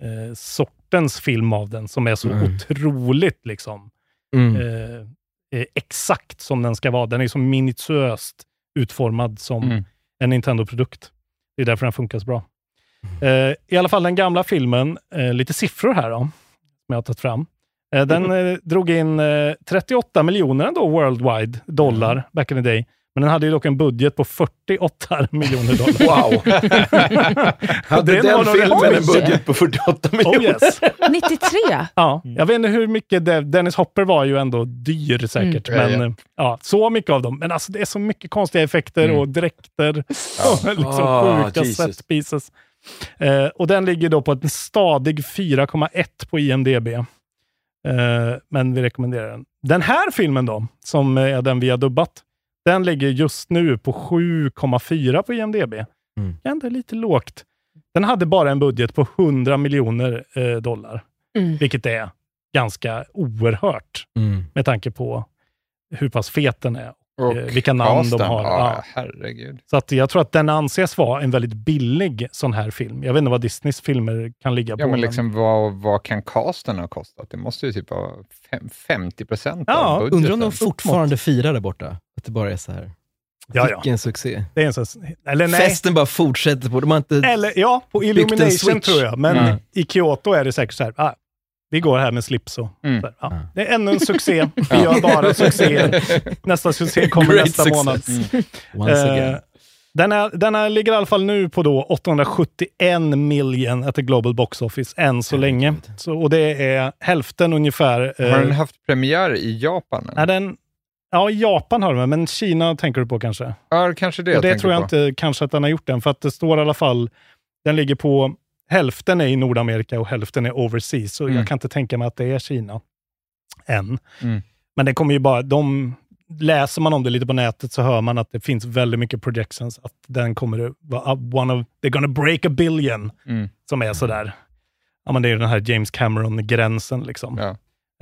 eh, sortens film av den som är så Mm. otroligt liksom, Mm. eh, exakt som den ska vara. Den är så minutiöst utformad som Mm. en Nintendo-produkt. Det är därför den funkar så bra. Eh, I alla fall den gamla filmen, eh, lite siffror här då, som jag har tagit fram. Eh, den eh, drog in eh, 38 miljoner ändå worldwide dollar back in the day. Men den hade ju dock en budget på 48 miljoner dollar. Wow! Hade den nog filmen en budget på 48 Oh miljoner? yes. 93? Ja, jag vet inte hur mycket, det, Dennis Hopper var ju ändå dyr säkert, Mm. men Ja, eh, ja, så mycket av dem. Men alltså det är så mycket konstiga effekter Mm. och dräkter och liksom Ah, sjuka Jesus. set pieces. Eh, och den ligger då på en stadig 4,1 på IMDB. Eh, men vi rekommenderar den. Den här filmen då, som är den vi har dubbat, den ligger just nu på 7,4 på IMDB. Mm. Ändå lite lågt. Den hade bara en budget på 100 miljoner eh, dollar, Mm. vilket är ganska oerhört Mm. med tanke på hur pass fet den är. Och Eh, vilka namn de casten, har. Ja, herregud. Så att jag tror att den anses vara en väldigt billig sån här film. Jag vet inte vad Disneys filmer kan ligga på. Ja, men liksom vad, vad kan casten ha kostat? Det måste ju typ vara fem, 50 procent Ja, av budgeten. Undrar om de fortfarande firar där borta? Att det bara är så här. Ja, ja. Vilken succé. Det är en sån, eller nej. Festen bara fortsätter på. De har inte... Eller ja, på Illumination tror jag. Men Mm. i Kyoto är det säkert så här, ah, vi går här med slips och Mm. så här, ja. Det är ännu en succé. Vi gör bara succéer. Nästa succé kommer Great nästa success. månad. Mm. Once again. Eh, den, är, den är, ligger i alla fall nu på då 871 million at the global box office än så länge. Så, och det är hälften ungefär. eh, Har den haft premiär i Japan? är den, ja, Japan har den, men Kina tänker du på kanske? Ja, kanske det och jag det tänker tror jag på. inte kanske att den har gjort den, för att det står i alla fall, den ligger på, hälften är i Nordamerika och hälften är overseas, så Mm. jag kan inte tänka mig att det är Kina än. Mm. Men det kommer ju bara, de, läser man om det lite på nätet så hör man att det finns väldigt mycket projections, att den kommer vara one of, they're gonna break a billion, Mm. som är sådär, ja men det är ju den här James Cameron-gränsen liksom. Ja.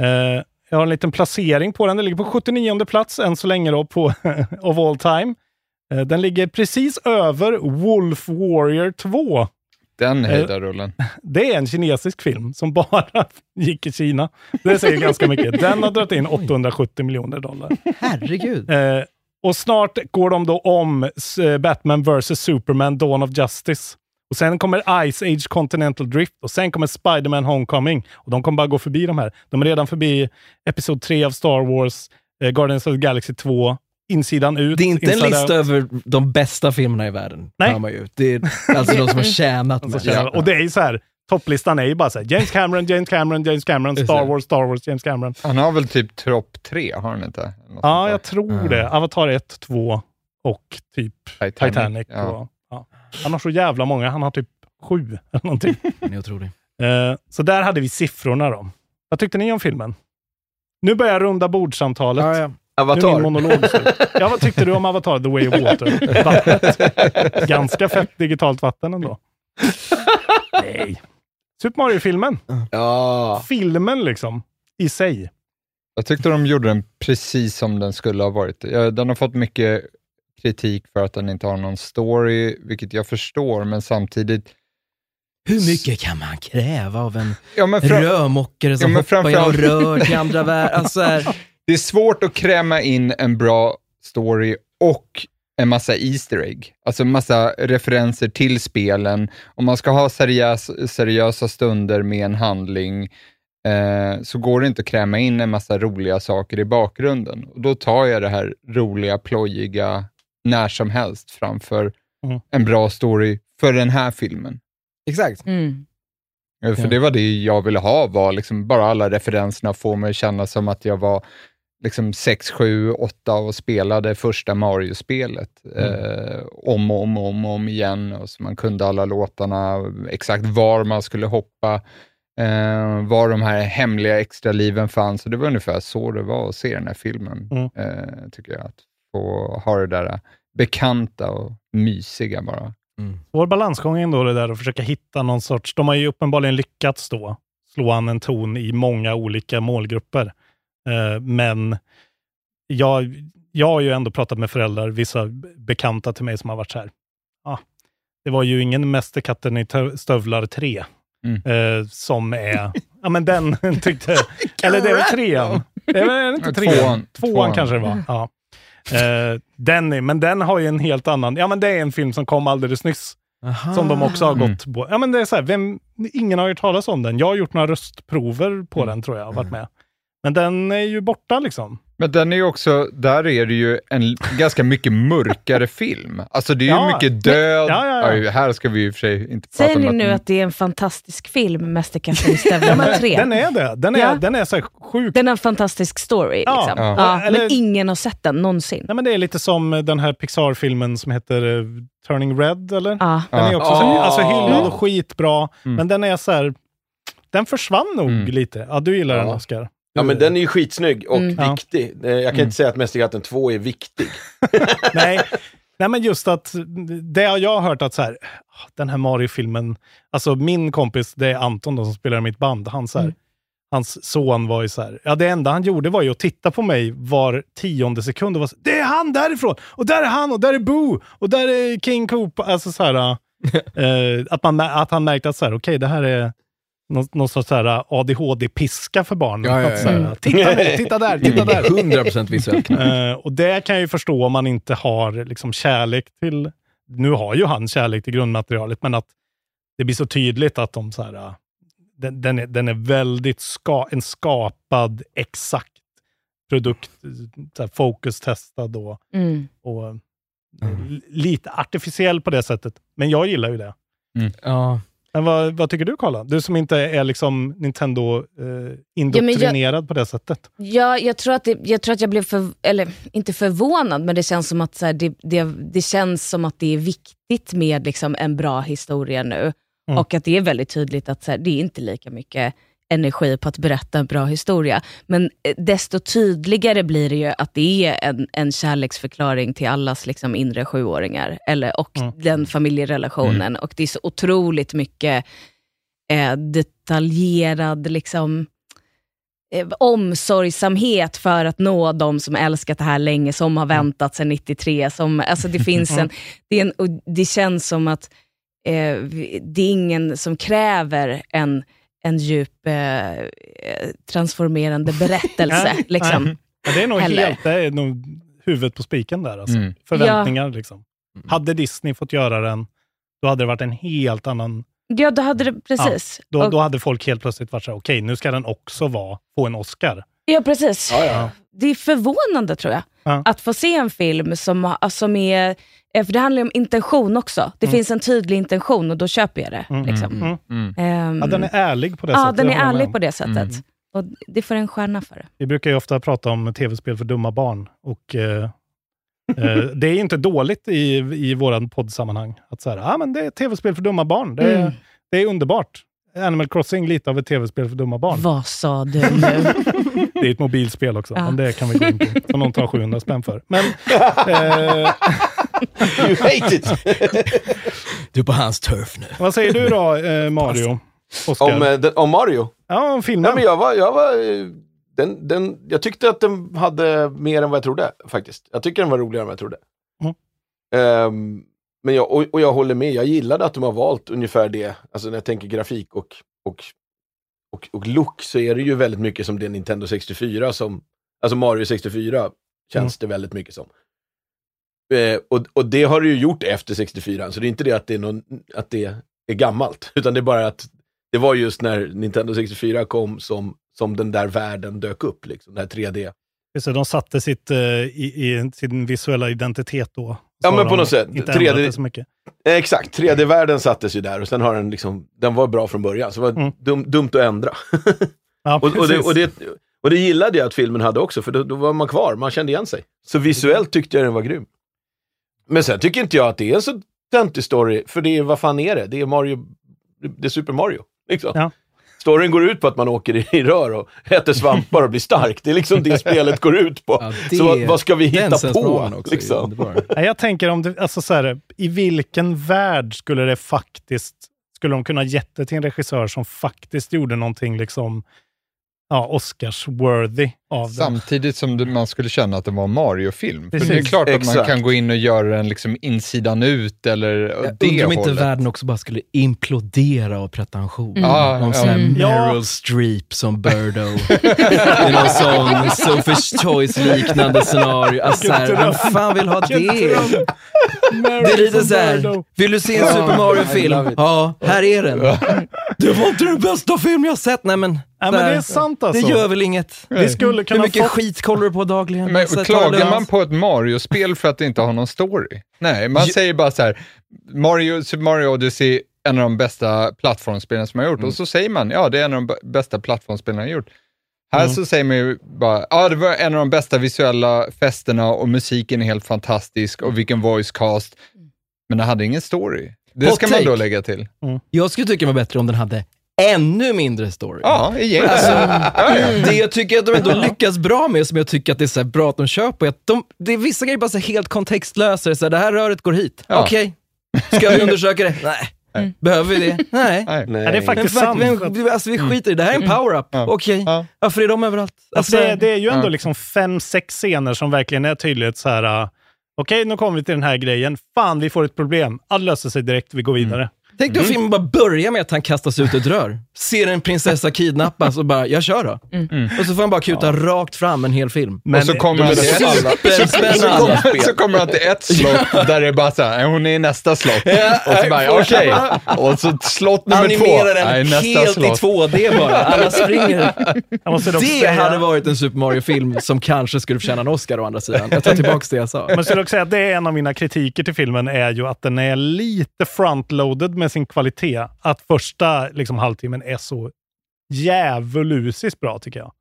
Eh, jag har en liten placering på den. Den ligger på 79 plats än så länge då på of all time. Eh, den ligger precis över Wolf Warrior 2. Den Eh, höjdarrullen. Det är en kinesisk film som bara gick i Kina. Det säger ganska mycket. Den har dragit in 870 miljoner dollar. Herregud. Eh, och snart går de då om eh, Batman vs. Superman Dawn of Justice. Och sen kommer Ice Age Continental Drift och sen kommer Spider-Man Homecoming. Och de kommer bara gå förbi de här. De är redan förbi Episod 3 av Star Wars, eh, Guardians of the Galaxy 2, Insidan ut. Det är inte en lista Out. över de bästa filmerna i världen. Nej. Man ju. Det är alltså de som har tjänat mest. Och det är ju så här, topplistan är ju bara så här, James Cameron, James Cameron, James Cameron, Star det. Wars, Star Wars, James Cameron. Han har väl typ topp tre, har han inte? Något Ja, jag tror det. Avatar 1, 2 och typ där. Titanic. Ja. Och, ja. Han har så jävla många. Han har typ sju eller någonting. Den är otrolig. Eh, så där hade vi siffrorna då. Vad tyckte ni om filmen? Nu börjar jag runda bordsamtalet. Ja, ja. Nu är min Avatar. monolog slut. Ja, vad tyckte du om Avatar, The Way of Water? Vattnet. Ganska fett digitalt vatten ändå. Nej. Super Mario-filmen. Ja. Filmen liksom, i sig. Jag tyckte de gjorde den precis som den skulle ha varit. Ja, Den har fått mycket kritik för att den inte har någon story, vilket jag förstår, men samtidigt... Hur mycket kan man kräva av en Ja, men fram- rörmokare som Ja, men hoppar genom rör till andra världar? Alltså, här, Det är svårt att kräma in en bra story och en massa Easter egg, alltså massa referenser till spelen. Om man ska ha seriös, seriösa stunder med en handling eh, så går det inte att kräma in en massa roliga saker i bakgrunden. Och då tar jag det här roliga, plojiga när som helst framför Mm. en bra story för den här filmen. Exakt. Mm. Eh, För Ja. det var det jag ville ha, var liksom bara alla referenserna får mig att känna som att jag var liksom 6, 7, 8 och spelade första Mario-spelet eh, om och om, och om, om igen. Och så man kunde alla låtarna, exakt var man skulle hoppa, eh, var de här hemliga extra liven fanns. Och det var ungefär så det var att se den här filmen, Mm. eh, tycker jag. Att få ha det där bekanta och mysiga bara. Vår balansgång är ändå det där att försöka hitta någon sorts... De har ju uppenbarligen lyckats då slå an en ton i många olika målgrupper. Eh, men jag, jag har ju ändå pratat med föräldrar, vissa bekanta till mig som har varit så här. Ah, det var ju ingen Mästerkatten i tö- stövlar 3. Mm. Eh, som är... Ja, men den tyckte... eller det är väl trean? Det är väl inte trean? Tvåan. Tvåan, kanske det var. Ja. Eh, den är, men den har ju en helt annan... Ja, men det är en film som kom alldeles nyss. Som de också har Mm. gått på. Ja, men det är så här, vem, ingen har hört talas om den. Jag har gjort några röstprover på Mm. den tror jag, varit med. Men den är ju borta liksom. Men den är ju också, där är det ju en ganska mycket mörkare film. Alltså det är ju Ja, mycket död. ja, ja, ja. Här ska vi i och för sig inte prata Säger om ni att... nu att det är en fantastisk film, Mästerkatten i stövlarna 3? Den är det. Den är, Ja. den är så sjuk. Den har en fantastisk story. Ja. Liksom. Ja. Ja. Eller- Men ingen har sett den någonsin. Nej, men det är lite som den här Pixar-filmen som heter eh, Turning Red, eller? Den är också så, alltså, hyllad Mm. och skitbra, men den är så här... Den försvann nog Mm. lite. Ja, du gillar den. Oscar. Ja men den är ju skitsnygg och Mm. Viktig. Eh, Jag kan inte säga att Mästerkatten 2 är viktig. Nej. Nej, men just att det jag har hört att så här, den här Mario-filmen, alltså min kompis, det är Anton då, som spelar i mitt band, han så här, hans son var ju så här, ja det enda han gjorde var ju att titta på mig var tionde sekund och var så, det är han därifrån, och där är han, och där är Boo, och där är King Koopa, alltså så här, eh, att, man, att han märkte att så här, okej det här är någon, någon sorts så här ADHD-piska för barn. Ja, ja, Att så här, ja. Titta nu, titta där, titta där. 100% visuellt. Eh, och det kan jag ju förstå om man inte har liksom kärlek till... Nu har ju han kärlek till grundmaterialet, men att det blir så tydligt att de så här... eh, Den, den, är, den är väldigt ska, en skapad, exakt produkt, så här, focus-testad och, Mm. och eh, lite artificiell på det sättet. Men jag gillar ju det. Ja. Men vad, vad tycker du, Karla? Du som inte är liksom Nintendo eh, indoktrinerad på det sättet. Ja, jag tror att, det, jag, tror att jag blev, för, eller inte förvånad, men det känns som att, så här, det, det, det känns som att det är viktigt med liksom, en bra historia nu. Mm. Och att det är väldigt tydligt att så här, det är inte lika mycket energi på att berätta en bra historia. Men eh, desto tydligare blir det ju att det är en, en kärleksförklaring till allas liksom, inre sjuåringar, eller, och Mm. den familjerelationen. Och det är så otroligt mycket eh, detaljerad liksom, eh, omsorgsamhet för att nå de som älskat det här länge, som har väntat sedan 93. Som, alltså det, finns en, det, är en, det känns som att eh, det är ingen som kräver en, en djup eh, transformerande berättelse. Liksom. nej. Ja, det är nog Heller. helt, det är nog huvudet på spiken där. Alltså. Mm. Förväntningar liksom. Hade Disney fått göra den, då hade det varit en helt annan... Ja, då hade det, precis. Ja, då, Och- då hade folk helt plötsligt varit så här, okej, nu ska den också vara, få en Oscar. Ja, precis. Ja, ja. Det är förvånande tror jag, Ja. att få se en film som, har- som är... eh, För det handlar ju om intention också. Det finns en tydlig intention och då köper jag det. Mm, Liksom. mm, mm. Ehm, Ja, den är ärlig på det ja, sättet. den jag är ärlig på det sättet. Och det får en stjärna för det. Vi brukar ju ofta prata om tv-spel för dumma barn. Och eh, eh, Det är inte dåligt i, i våran poddsammanhang. Att så här, ah, men det är tv-spel för dumma barn. Det är, Mm. det är underbart. Animal Crossing, lite av ett tv-spel för dumma barn. Vad sa du nu? Det är ett mobilspel också, Ja. men det kan vi gå in på. Som någon tar 700 spänn för. Men, eh, You hate it! Du är på hans turf nu. vad säger du då, eh, Mario? Oscar? om, eh, den, om Mario? ja, om filmen. Nej, men jag var, jag var eh, den, den, jag tyckte att den hade mer än vad jag trodde faktiskt. Jag tycker den var roligare än vad jag trodde. Mm. Ehm, men jag, och, och jag håller med, jag gillade att de har valt ungefär det. Alltså när jag tänker grafik och, och, och, och look så är det ju väldigt mycket som det Nintendo 64 som, alltså Mario 64 känns det väldigt mycket som. Eh, och, och det har det ju gjort efter 64, så det är inte det att det är, någon, att det är gammalt, utan det är bara att det var just när Nintendo 64 kom som, som den där världen dök upp, liksom, den här 3D. Så de satte sitt, eh, i, i sin visuella identitet då. Ja, men på något sätt. Inte 3D ändrat det så mycket. Eh, Exakt, 3D-världen sattes ju där och sen har den liksom, den var bra från början, så det var dum, dumt att ändra. Ja, och, och, det, och, det, och det gillade jag att filmen hade också, för då, då var man kvar, man kände igen sig. Så visuellt tyckte jag den var grym. Men sen tycker inte jag att det är en så töntig story, för det är, vad fan är det? Det är Mario, det är Super Mario. Liksom. Ja. Storyn går ut på att man åker i, rör och äter svampar och blir stark. Det är liksom det spelet går ut på. det- så vad, vad ska vi hitta på? också Liksom? Jag tänker om det, alltså så här, i vilken värld skulle det faktiskt, skulle de kunna gett det till en regissör som faktiskt gjorde någonting liksom, ja, Oscars-worthy av det. Samtidigt som man skulle känna att det var en Mario-film. För Precis. det är klart att man Exakt. kan gå in och göra den liksom insidan ut eller Jag det undrar om inte världen också bara skulle implodera av pretension. Mm. Ja, någon ja. sån här Mm. Meryl Streep som Birdo. I någon sån Sophie's Choice-liknande scenario. Alltså, så här, vem fan vill ha det? Det är lite såhär, vill du se en Ja, Super Mario-film? Ja, här är den. Det var inte den bästa film jag sett. Nej men, Ja, så men det är sant alltså. det gör väl inget. Vi skulle Hur kunna mycket få... skit kollar du på dagligen? Men Så klagar man på ett Mario-spel för att det inte har någon story? Nej, man säger bara så här, Mario, Super Mario Odyssey, en av de bästa plattformsspelen som har gjort. Och så säger man, ja det är en av de bästa plattformsspelen jag har gjort. Här Mm. så säger man ju bara, ja det var en av de bästa visuella festerna och musiken är helt fantastisk och vilken voice cast. Men det hade ingen story. Det Hot ska man då lägga till. Jag skulle tycka det var bättre om den hade ännu mindre story. Ja, egentligen. Alltså, ja. Det jag tycker att de ändå lyckas bra med, som jag tycker att det är så här bra att de kör på, är att de, det är vissa grejer bara så helt kontextlösa. Så här, det här röret går hit. Ja. Okej. Ska vi undersöka det? Nej. Behöver vi det? Nej. Nej. Nej. Det är faktiskt Men sant. men, alltså, vi skiter i det. Det här är en power-up. Ja. Okej. Ja. Varför är de överallt? Alltså, det, det är ju ändå Ja. liksom fem, sex scener som verkligen är tydligt så här. Okej, nu kommer vi till den här grejen. Fan, vi får ett problem. Allt löser sig direkt. Vi går vidare. Tänk dig om filmen bara börjar med att han kastas ut ett rör, ser en prinsessa kidnappas och bara, jag kör då. Och så får han bara kuta rakt fram en hel film. Men och så kommer han till så kommer, han till ett slott där det är bara så här, hon är i nästa slott. och så bara, okej. Och så slott nummer två. Animera den Nej, nästa helt i slott. 2D bara. Alla springer. Jag måste dock Det säga, hade varit en Super Mario-film som kanske skulle förtjäna en Oscar å andra sidan. Jag tar tillbaka det jag sa. Men jag skulle också säga att det är en av mina kritiker till filmen är ju att den är lite frontloaded med sin kvalitet. Att första liksom, halvtimmen är så djävulusiskt bra tycker jag.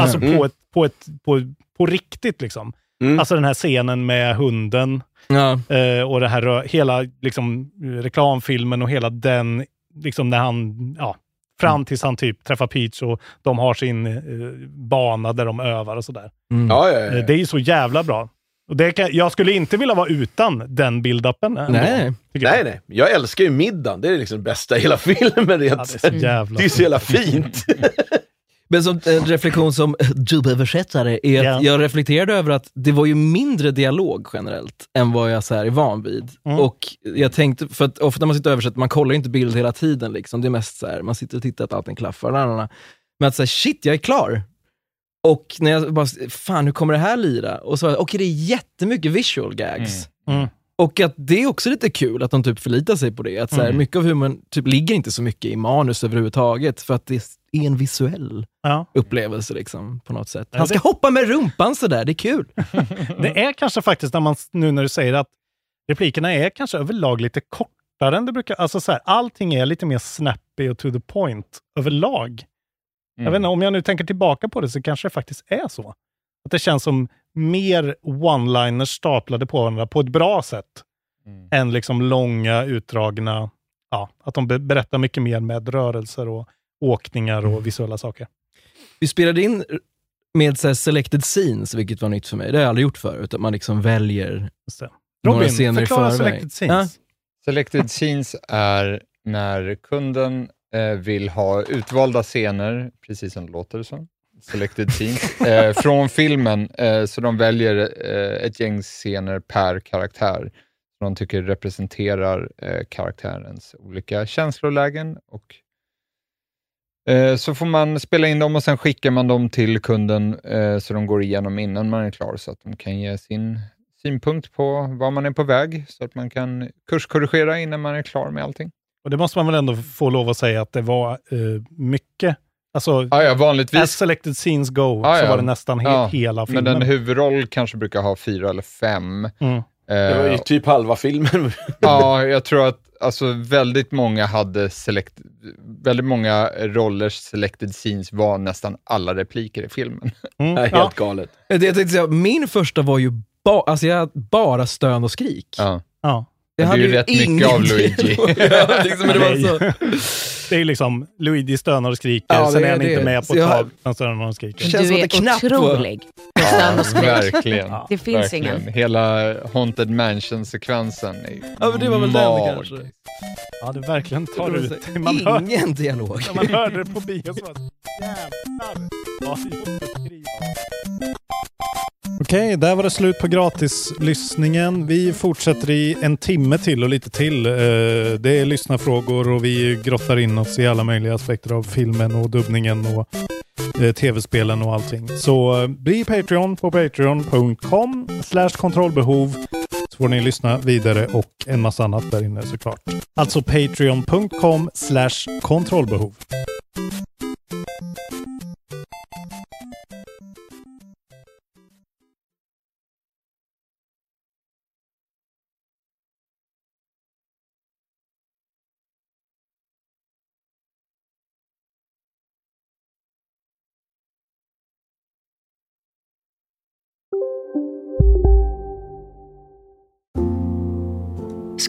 Alltså på, ett, på, ett, på, på riktigt liksom. Mm. Alltså den här scenen med hunden Ja. eh, och det här hela liksom, reklamfilmen och hela den, liksom när han, ja, fram tills han typ träffar Peach och de har sin eh, bana där de övar och sådär. Mm. Ja, ja, ja. Eh, Det är ju så jävla bra. Och det kan, jag skulle inte vilja vara utan den build-upen. Nej. tycker jag. Nej, nej. Jag älskar ju middagen. Det är liksom det bästa i hela filmen. Ja, det är så jävla det är så jävla fint. Men som en reflektion som dubbelöversättare är att Ja. jag reflekterade över att det var ju mindre dialog generellt än vad jag så här är van vid. Mm. Och jag tänkte, för att ofta när man sitter och översätter, man kollar ju inte bild hela tiden. Liksom. Det är mest så här, man sitter och tittar att allting klaffar. la, la, la. Men att säga shit, jag är klar. Och när jag bara, fan hur kommer det här lira? Och så, okej det är jättemycket visual gags. Mm. Och att det är också lite kul att de typ förlitar sig på det. Att så här, Mm. mycket av humorn typ ligger inte så mycket i manus överhuvudtaget, för att det är en visuell Ja. upplevelse liksom, på något sätt. Han ska hoppa med rumpan sådär, det är kul. Det är kanske faktiskt, när man, nu när du säger att replikerna är kanske överlag lite kortare än det brukar. Alltså så här, allting är lite mer snappy och to the point överlag. Jag Mm. vet inte, om jag nu tänker tillbaka på det så kanske det faktiskt är så. Att det känns som mer one-liners staplade på varandra på ett bra sätt. Mm. Än liksom långa, utdragna, ja, att de be- berättar mycket mer med rörelser och åkningar och visuella saker. Vi spelade in med så här, selected scenes, vilket var nytt för mig. Det har jag aldrig gjort förut, att man liksom väljer några Robin, scener i förväg. selected scenes. Selected scenes är när kunden Eh, vill ha utvalda scener, precis som det låter som. Selected scenes, eh, från filmen. Eh, så de väljer eh, ett gäng scener per karaktär som de tycker representerar eh, karaktärens olika känslolägen. Och, eh, så får man spela in dem och sen skickar man dem till kunden eh, så de går igenom innan man är klar så att de kan ge sin, synpunkt på var man är på väg så att man kan kurskorrigera innan man är klar med allting. Och det måste man väl ändå få lov att säga att det var eh, mycket. Alltså, ja, ja, vanligtvis. as selected scenes go, Ja, så ja. var det nästan he Ja, hela filmen. Men en huvudroll kanske brukar ha fyra eller fem. Mm. Det var ju Eh, typ halva filmen. ja, jag tror att alltså, väldigt många hade select, väldigt många rollers selected scenes var nästan alla repliker i filmen. Mm. Det är helt galet. Det jag tänkte säga, min första var ju ba, alltså jag, bara stön och skrik. Ja. Ja. Det är ju rätt mycket av Luigi. ja, liksom, men det var så. Det är liksom, Luigi stönar och skriker, Ja, sen det är han inte det. med på Så ett tag. Han stönar och skriker. Det känns du är det knappt otrolig. skrik. verkligen. Det finns verkligen. ingen. Hela Haunted Mansion-sekvensen är Ja, men det var väl den magisk. kanske. Ja, du verkligen tar Det ut det. Man hör, Ingen dialog. när man hörde det på bio så var det jävlar vad jobbigt. Okej, där var det slut på gratislyssningen. Vi fortsätter i en timme till och lite till. Eh, det är lyssnarfrågor och vi grottar in oss i alla möjliga aspekter av filmen och dubbningen och eh, tv-spelen och allting. Så eh, bli Patreon på patreon.com slash kontrollbehov så får ni lyssna vidare och en massa annat där inne såklart. Alltså patreon.com slash kontrollbehov.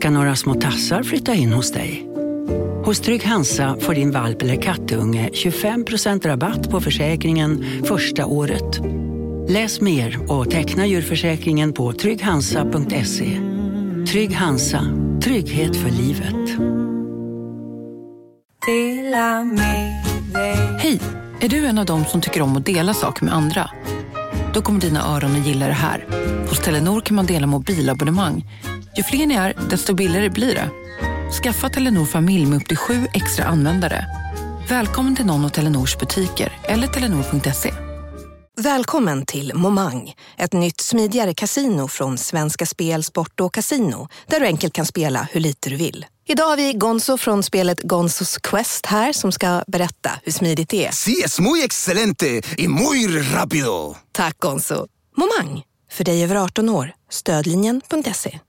Ska några små tassar flytta in hos dig. Hos Trygg Hansa får din valp eller kattunge 25% rabatt på försäkringen första året. Läs mer och teckna djurförsäkringen på trygghansa.se. Trygg Hansa, trygghet för livet. Hej! Är du en av dem som tycker om att dela saker med andra? Då kommer dina öron att gilla det här. Hos Telenor kan man dela mobilabonnemang. Ju fler ni är, desto billigare blir det. Skaffa Telenor familj med upp till sju extra användare. Välkommen till någon av Telenors butiker eller telenor.se. Välkommen till Momang, ett nytt smidigare kasino från Svenska Spel, Sport och Casino där du enkelt kan spela hur lite du vill. Idag har vi Gonzo från spelet Gonzos Quest här som ska berätta hur smidigt det är. Sí, es muy excelente y muy rápido. Tack Gonzo. Momang, för dig över 18 år. Stödlinjen.se.